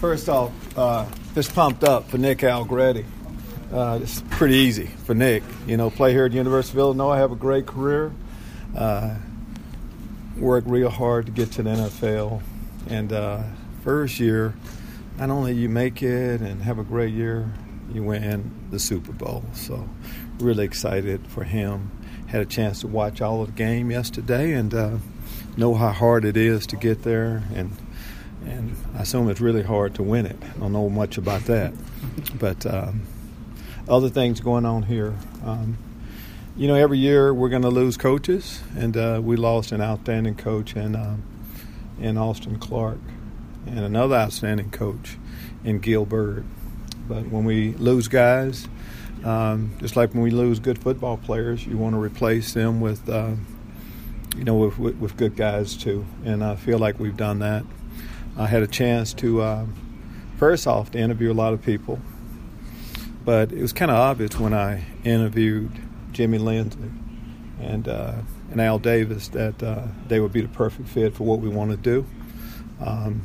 First off, uh, just pumped up for Nick Allegretti. Uh, it's pretty easy for Nick. You know, play here at University of Illinois, have a great career, uh, work real hard to get to the NFL, and uh, first year, not only you make it and have a great year, you win the Super Bowl. So, really excited for him. Had a chance to watch all of the game yesterday and uh, know how hard it is to get there and and I assume it's really hard to win it. I don't know much about that, but um, other things going on here. Um, you know, every year we're going to lose coaches, and uh, we lost an outstanding coach in um, in Austin Clark, and another outstanding coach in Gilbert. But when we lose guys, um, just like when we lose good football players, you want to replace them with, uh, you know, with, with good guys too. And I feel like we've done that. I had a chance to, uh, first off, to interview a lot of people, but it was kind of obvious when I interviewed Jimmy Lindsey and uh, and Al Davis that uh, they would be the perfect fit for what we want to do. Um,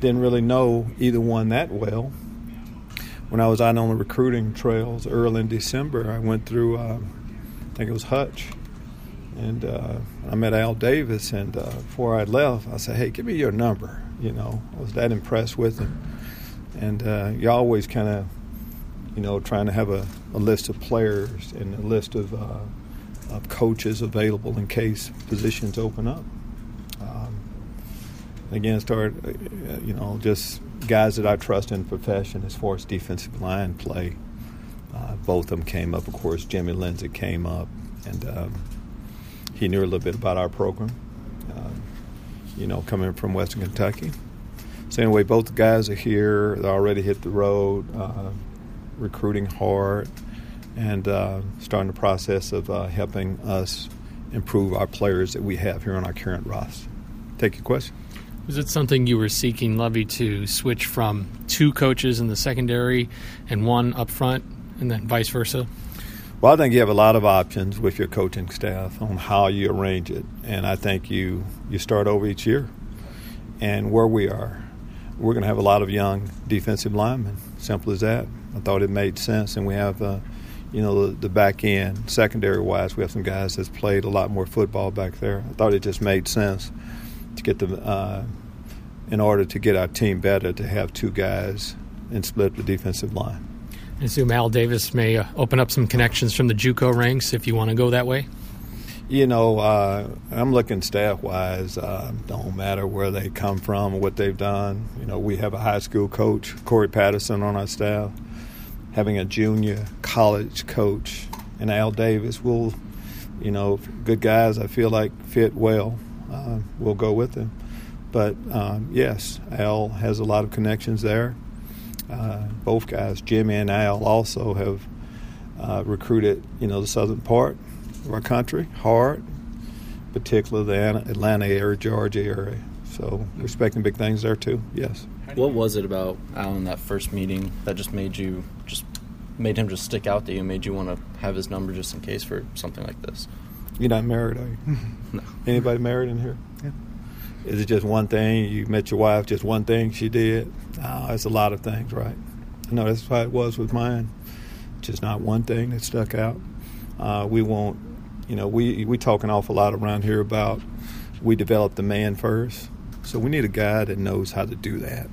didn't really know either one that well. When I was out on the recruiting trails early in December, I went through, uh, I think it was Hutch, and uh, I met Al Davis. And uh, before I left, I said, "Hey, give me your number." You know, I was that impressed with him. And uh, you're always kind of, you know, trying to have a, a, list of players and a list of, uh, of coaches available in case positions open up. Um, again, start, uh, you know, just guys that I trust in the profession as far as defensive line play. Uh, both of them came up. Of course, Jimmy Lindsey came up, and um, he knew a little bit about our program you know, coming from Western Kentucky. So anyway, both guys are here. They already hit the road, uh, recruiting hard, and uh, starting the process of uh, helping us improve our players that we have here on our current roster. Take your question. Was it something you were seeking, Lovie, to switch from two coaches in the secondary and one up front, and then vice versa? Well, I think you have a lot of options with your coaching staff on how you arrange it, and I think you you start over each year. And where we are, we're going to have a lot of young defensive linemen. Simple as that. I thought it made sense, and we have, uh, you know, the, the back end, secondary wise, we have some guys that's played a lot more football back there. I thought it just made sense to get the, uh, in order to get our team better, to have two guys and split the defensive line. I assume Al Davis may uh, open up some connections from the JUCO ranks if you want to go that way. You know, uh, I'm looking staff wise. Uh, don't matter where they come from or what they've done. You know, we have a high school coach, Corey Patterson, on our staff. Having a junior college coach and Al Davis will, you know, good guys. I feel like fit well. Uh, we'll go with them. But um, yes, Al has a lot of connections there. Uh, both guys, Jimmy and Al, also have uh, recruited, you know, the southern part of our country hard, particularly the Atlanta area, Georgia area. So we're expecting big things there too. Yes. What was it about Al in that first meeting that just made you just made him just stick out to you, made you want to have his number just in case for something like this? You're not married, are you? no. Anybody married in here? Is it just one thing? You met your wife, just one thing she did? No, it's a lot of things, right? Know that's why it was with mine. Just not one thing that stuck out. Uh, we won't, you know, we we talk an awful lot around here about we develop the man first. So we need a guy that knows how to do that.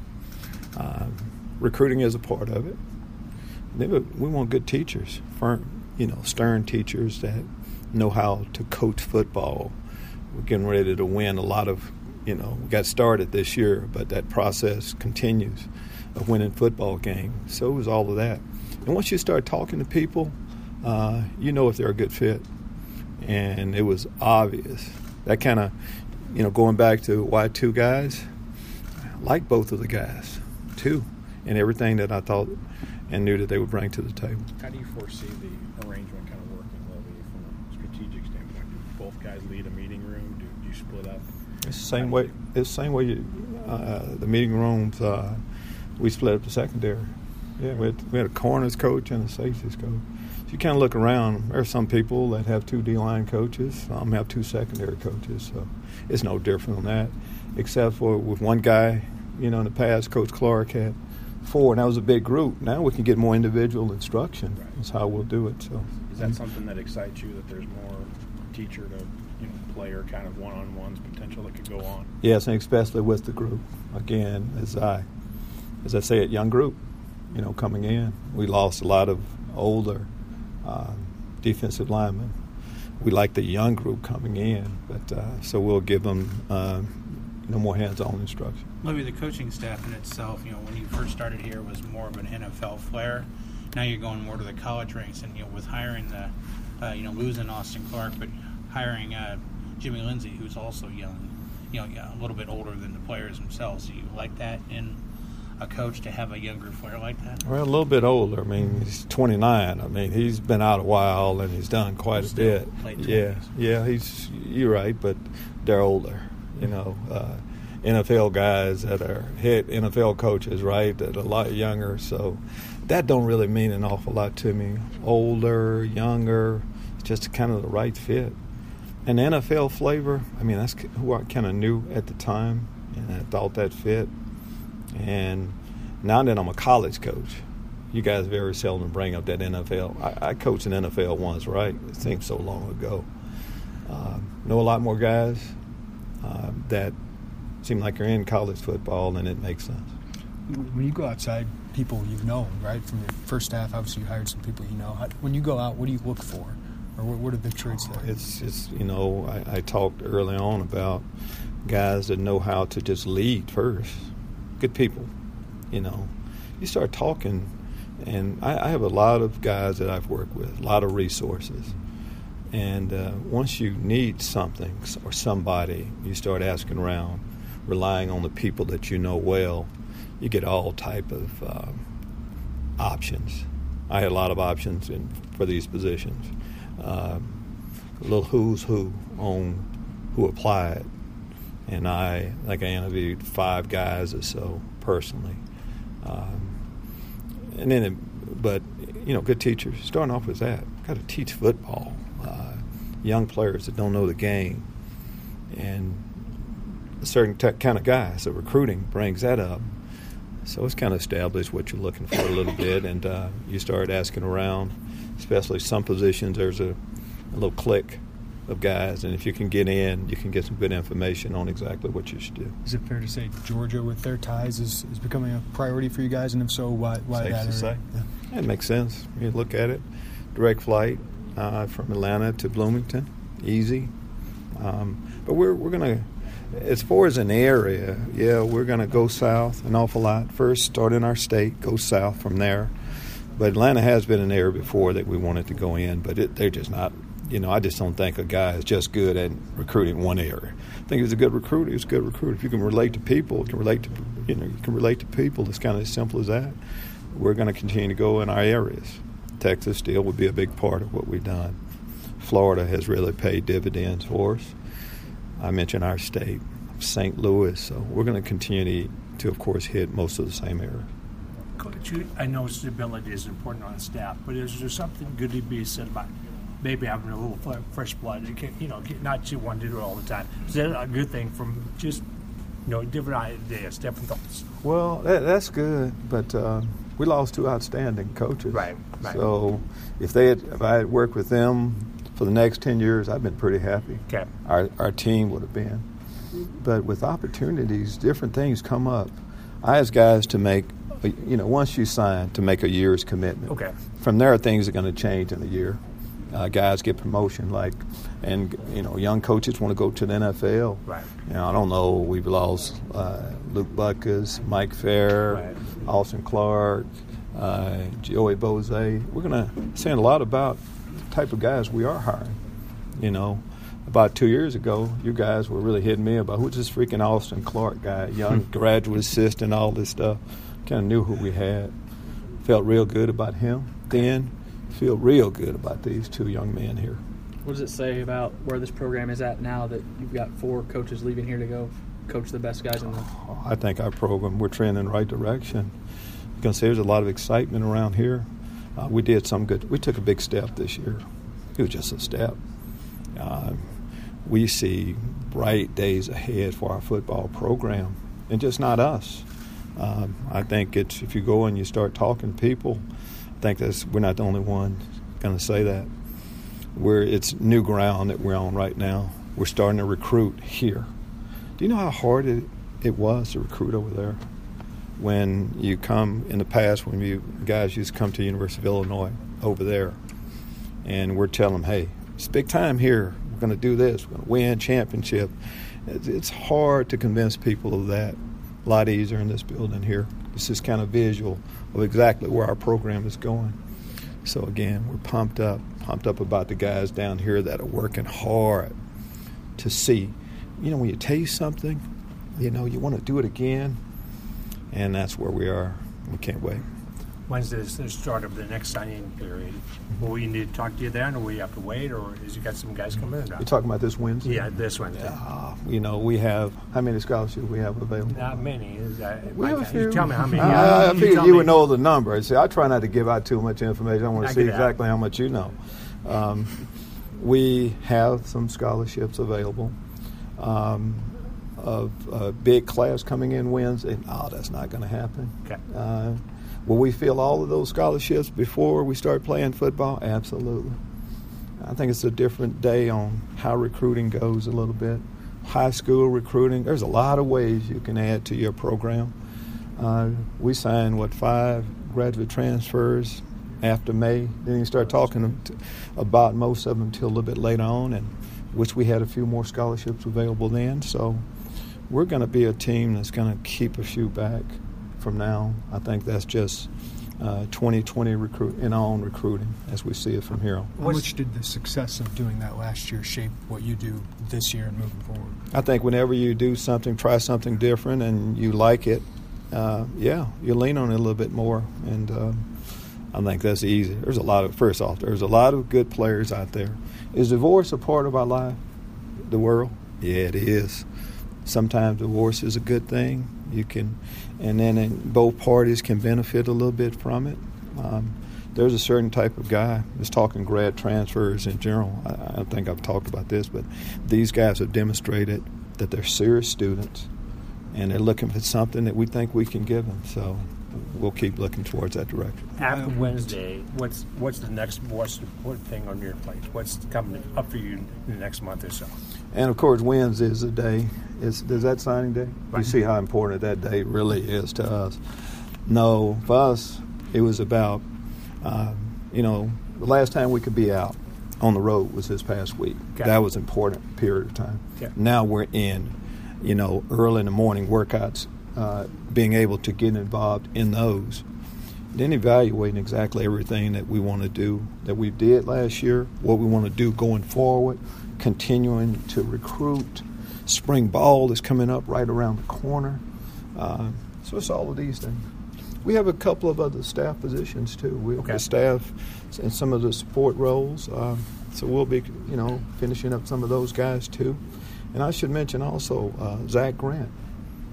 Uh, recruiting is a part of it. We want good teachers, firm, you know, stern teachers that know how to coach football. We're getting ready to win a lot of you know, we got started this year, but that process continues of winning football games. So is all of that. And once you start talking to people, uh, you know if they're a good fit. And it was obvious. That kind of, you know, going back to why two guys, I like both of the guys, two, and everything that I thought and knew that they would bring to the table. How do you foresee the arrangement kind of working, Lovie, from a strategic standpoint? Do both guys lead a meeting room? Do, do you split up? It's the same way. It's the same way. You, uh, the meeting rooms. Uh, we split up the secondary. Yeah, we had, we had a corners coach and a safeties coach. So you kind of look around. There are some people that have two D line coaches. Some have two secondary coaches. So it's no different than that, except for with one guy, You know, in the past, Coach Clark had four, and that was a big group. Now we can get more individual instruction. Right. That's how we'll do it. So, Is that something that excites you that there's more teacher to you know player kind of one-on-ones potential that could go on? yes, and especially with the group. Again, as I as I say, it young group. You know, coming in, we lost a lot of older uh, defensive linemen. We like the young group coming in, but uh, so we'll give them uh, you know more hands-on instruction. Maybe the coaching staff in itself, you know, when you first started here was more of an NFL flair. Now you're going more to the college ranks, and you know, with hiring the, uh, you know, losing Austin Clark, but hiring uh, Jimmy Lindsey, who's also young, you know, a little bit older than the players themselves. Do you like that in a coach to have a younger player like that? Well, a little bit older. I mean, he's 29. I mean, he's been out a while and he's done quite a bit. Yeah, yeah. He's you're right, but they're older. You know, uh, NFL guys that are hit NFL coaches, right? That are a lot younger. So that don't really mean an awful lot to me. Older, younger, just kind of the right fit. And NFL flavor. I mean, that's who I kind of knew at the time, and I thought that fit. And now that I'm a college coach, you guys very seldom bring up that NFL. I, I coached in NFL once, right? It seems so long ago. Uh, know a lot more guys uh, that seem like you're in college football, and it makes sense. when you go outside, people you've known, right? From your first staff, obviously you hired some people you know. When you go out, what do you look for, or what, what are the traits there? It's, it's you know, I, I talked early on about guys that know how to just lead first. Good people, you know. You start talking, and I, I have a lot of guys that I've worked with, a lot of resources. And uh, once you need something or somebody, you start asking around, relying on the people that you know well. You get all type of um, options. I had a lot of options in, for these positions. A little who's who on who applied, and I like I interviewed five guys or so personally. Um, and then, it, but you know, good teachers. Starting off with that, got to teach football. Uh, young players that don't know the game, and a certain t- kind of guy. So recruiting brings that up. So it's kind of established what you're looking for a little bit, and uh, you start asking around. Especially some positions, there's a, a little click of guys, and if you can get in, you can get some good information on exactly what you should do. Is it fair to say Georgia, with their ties, is, is becoming a priority for you guys? And if so, why, why Safe that to say. Yeah. It makes sense. You look at it, direct flight uh, from Atlanta to Bloomington, easy. Um, but we're we're gonna, as far as an area, yeah, we're gonna go south an awful lot. First, start in our state, go south from there. But Atlanta has been an area before that we wanted to go in, but it, they're just not. You know, I just don't think a guy is just good at recruiting one area. I think he's a good recruiter. He's a good recruiter. If you can relate to people, can relate to you know, you can relate to people. It's kind of as simple as that we're going to continue to go in our areas. Texas still would be a big part of what we've done. Florida has really paid dividends for us. I mentioned our state, St. Louis, so we're going to continue to, to, of course, hit most of the same areas. Coach, I know stability is important on staff, but is there something good to be said about maybe having a little fresh blood? You can- You know, not you want to do it all the time. Is that a good thing from just, you know, different ideas, different thoughts? Well, that, that's good, but uh, we lost two outstanding coaches. Right, right. So if they had, if I had worked with them for the next ten years, I've been pretty happy. Okay. Our our team would have been. But with opportunities, different things come up. I ask guys to make, a- you know, once you sign, to make a year's commitment. Okay. From there, things are going to change in a year. Uh, guys get promotion, like, and you know, young coaches want to go to the NFL. Right. You know, I don't know. We've lost uh, Luke Butkus, Mike Phair, Right. Austin Clark, uh, Joey Bose. We're going to saying a lot about type of guys we are hiring. You know, about two years ago, you guys were really hitting me about who's this freaking Austin Clark guy, young hmm. graduate assistant, all this stuff. Kind of knew who we had. Felt real good about him then. Feel real good about these two young men here. What does it say about where this program is at now that you've got four coaches leaving here to go coach the best guys in the oh, I think our program we're trending in the right direction. You can see there's a lot of excitement around here. Uh, we did some good. We took a big step this year. It was just a step. Uh, we see bright days ahead for our football program, and just not us. Um, I think it's if you go and you start talking to people, I think that's we're not the only one going to say that. We're it's new ground that we're on right now. We're starting to recruit here. Do you know how hard it, it was to recruit over there? When you come in the past, when you guys used to come to the University of Illinois over there, and we're telling them, hey, it's big time here. We're going to do this. We're going to win championship. It's, hard to convince people of that. A lot easier in this building here. This is kind of visual of exactly where our program is going. So again, we're pumped up, pumped up about the guys down here that are working hard to see. You know, when you taste something, you know, you want to do it again, and that's where we are. We can't wait. When's this the start of the next signing period? Will we need to talk to you then, or will you have to wait, or is you got some guys coming in? You're talking about this Wednesday? Yeah, this Wednesday. Uh, you know, we have how many scholarships we have available? Not many. Is that, We have a you tell me how many. Uh, I figured tell you would know the number. See, I try not to give out too much information. I want I to see exactly how much you know. Um, we have some scholarships available. Um, of a big class coming in Wednesday. No, that's not going to happen. Okay. Uh, will we fill all of those scholarships before we start playing football? Absolutely. I think it's a different day on how recruiting goes a little bit. High school recruiting, there's a lot of ways you can add to your program. Uh, we signed, what, five graduate transfers after May. Then you start talking about most of them until a little bit later on, and which we had a few more scholarships available then. So we're going to be a team that's going to keep a few back from now. I think that's just uh, 2020 recruit in our own recruiting as we see it from here on. How much did the success of doing that last year shape what you do this year and moving forward? I think whenever you do something, try something different, and you like it, uh, yeah, you lean on it a little bit more, and um, I think that's easy. There's a lot of first off, there's a lot of good players out there. Is divorce a part of our life, the world? Yeah, it is. Sometimes divorce is a good thing. You can, and then in, both parties can benefit a little bit from it. Um, there's a certain type of guy. Just talking grad transfers in general. I, I think I've talked about this, but these guys have demonstrated that they're serious students, and they're looking for something that we think we can give them. So we'll keep looking towards that direction. After Wednesday, what's what's the next what's the important thing on your plate? What's coming up for you in the next month or so? And of course, Wednesday is the day. Is is that signing day? You see how important that day really is to us. No, for us, it was about, um, you know, the last time we could be out on the road was this past week. Okay. That was important period of time. Okay. Now we're in, you know, early in the morning workouts, uh, being able to get involved in those. Then evaluating exactly everything that we want to do that we did last year, what we want to do going forward, continuing to recruit. Spring ball is coming up right around the corner. Uh, so it's all of these things. We have a couple of other staff positions too. We have Okay. the staff and some of the support roles. Um, so we'll be, you know, finishing up some of those guys too. And I should mention also uh, Zach Grant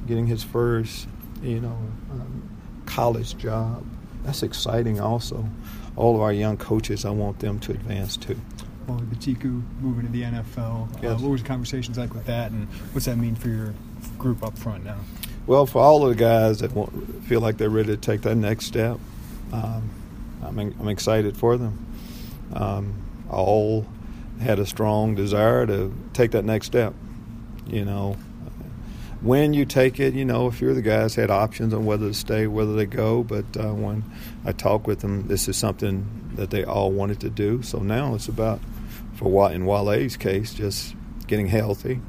getting his first, you know, um, college job. That's exciting. Also, all of our young coaches, I want them to advance too. Well, Betiku moving to the NFL. Uh, what was the conversations like with that, and what's that mean for your group up front now? Well, for all of the guys that want, feel like they're ready to take that next step, um, I'm, I'm excited for them. Um, all had a strong desire to take that next step. You know, when you take it, you know, if you're the guys had options on whether to stay, whether they go. But uh, when I talk with them, this is something that they all wanted to do. So now it's about, for in Wole's case, just getting healthy,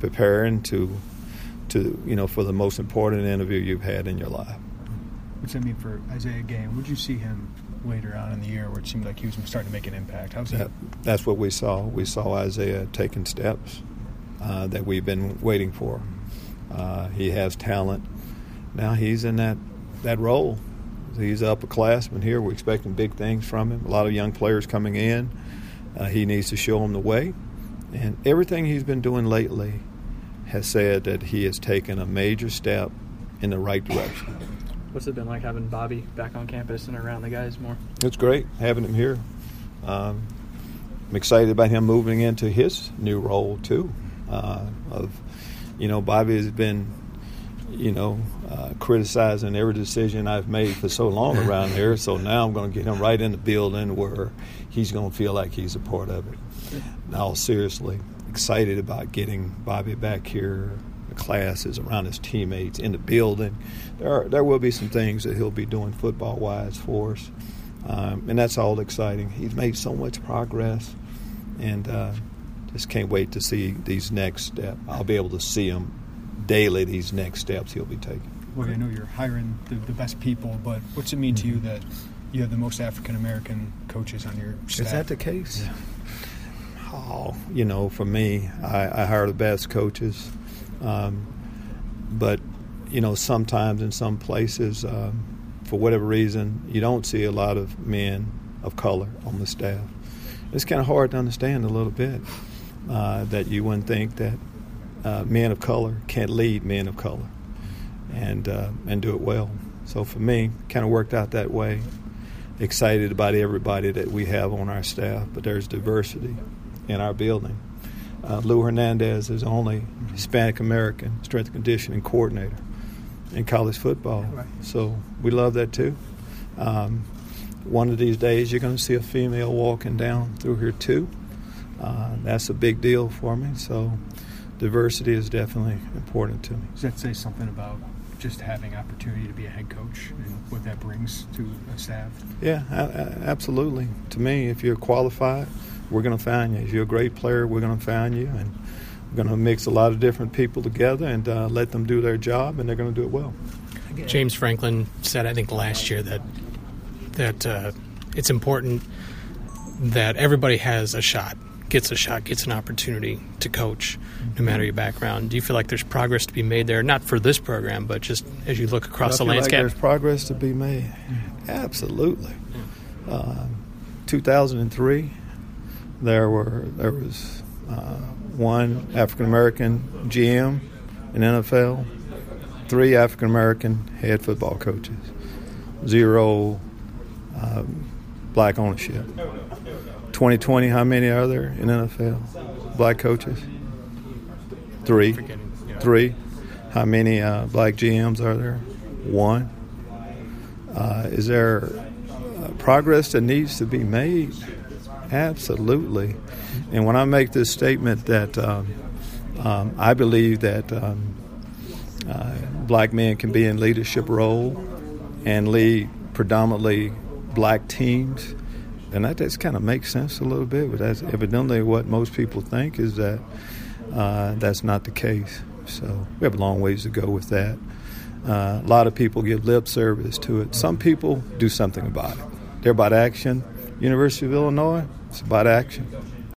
preparing to to you know for the most important interview you've had in your life. What's that mean for Isaiah Gay? Would you see him later on in the year where it seemed like he was starting to make an impact? How's? That, that's what we saw. We saw Isaiah taking steps uh, that we've been waiting for. Uh, he has talent. Now he's in that that role. He's an upperclassman here. We're expecting big things from him. A lot of young players coming in. Uh, he needs to show them the way. And everything he's been doing lately has said that he has taken a major step in the right direction. What's it been like having Bobby back on campus and around the guys more? It's great having him here. Um, I'm excited about him moving into his new role too. Uh, of, you know, Bobby has been, you know, uh, criticizing every decision I've made for so long around here. So now I'm going to get him right in the building where he's going to feel like he's a part of it. Now, seriously, excited about getting Bobby back here, the classes, around his teammates, in the building. There, are, there will be some things that he'll be doing football wise for us. Um, and that's all exciting. He's made so much progress, and uh, just can't wait to see these next steps. I'll be able to see him daily, these next steps he'll be taking. Well, I know you're hiring the, the best people, but what's it mean to you that you have the most African American coaches on your staff? Is that the case? Oh, you know, for me, I, I hire the best coaches. Um, but, you know, sometimes in some places, um, for whatever reason, you don't see a lot of men of color on the staff. It's kind of hard to understand a little bit uh, that you wouldn't think that uh, men of color can't lead men of color and uh, and do it well. So for me, kind of worked out that way. Excited about everybody that we have on our staff, but there's diversity in our building. Uh, Lou Hernandez is only Hispanic American strength and conditioning coordinator in college football. So we love that too. Um, one of these days, you're going to see a female walking down through here too. Uh, that's a big deal for me. So diversity is definitely important to me. Does that say something about just having opportunity to be a head coach and what that brings to a staff? Yeah, a- a- absolutely. To me, if you're qualified, we're going to find you. If you're a great player, we're going to find you, and we're going to mix a lot of different people together and uh, let them do their job, and they're going to do it well. James Franklin said, I think last year that that uh, it's important that everybody has a shot, gets a shot, gets an opportunity to coach, no matter your background. Do you feel like there's progress to be made there? Not for this program, but just as you look across I the feel like landscape. there's progress to be made. Absolutely. Um, 2003, there were there was uh, one African American GM in NFL, three African American head football coaches, zero um, black ownership. 2020, how many are there in NFL? Black coaches? Three. Three. How many uh, black GMs are there? One. Uh, is there uh, progress that needs to be made? Absolutely. And when I make this statement that um, um, I believe that um, uh, black men can be in leadership role and lead predominantly black teams, and that just kind of makes sense a little bit. But that's evidently what most people think is that uh, that's not the case. So we have a long ways to go with that. Uh, a lot of people give lip service to it. Some people do something about it. They're about action. University of Illinois, it's about action.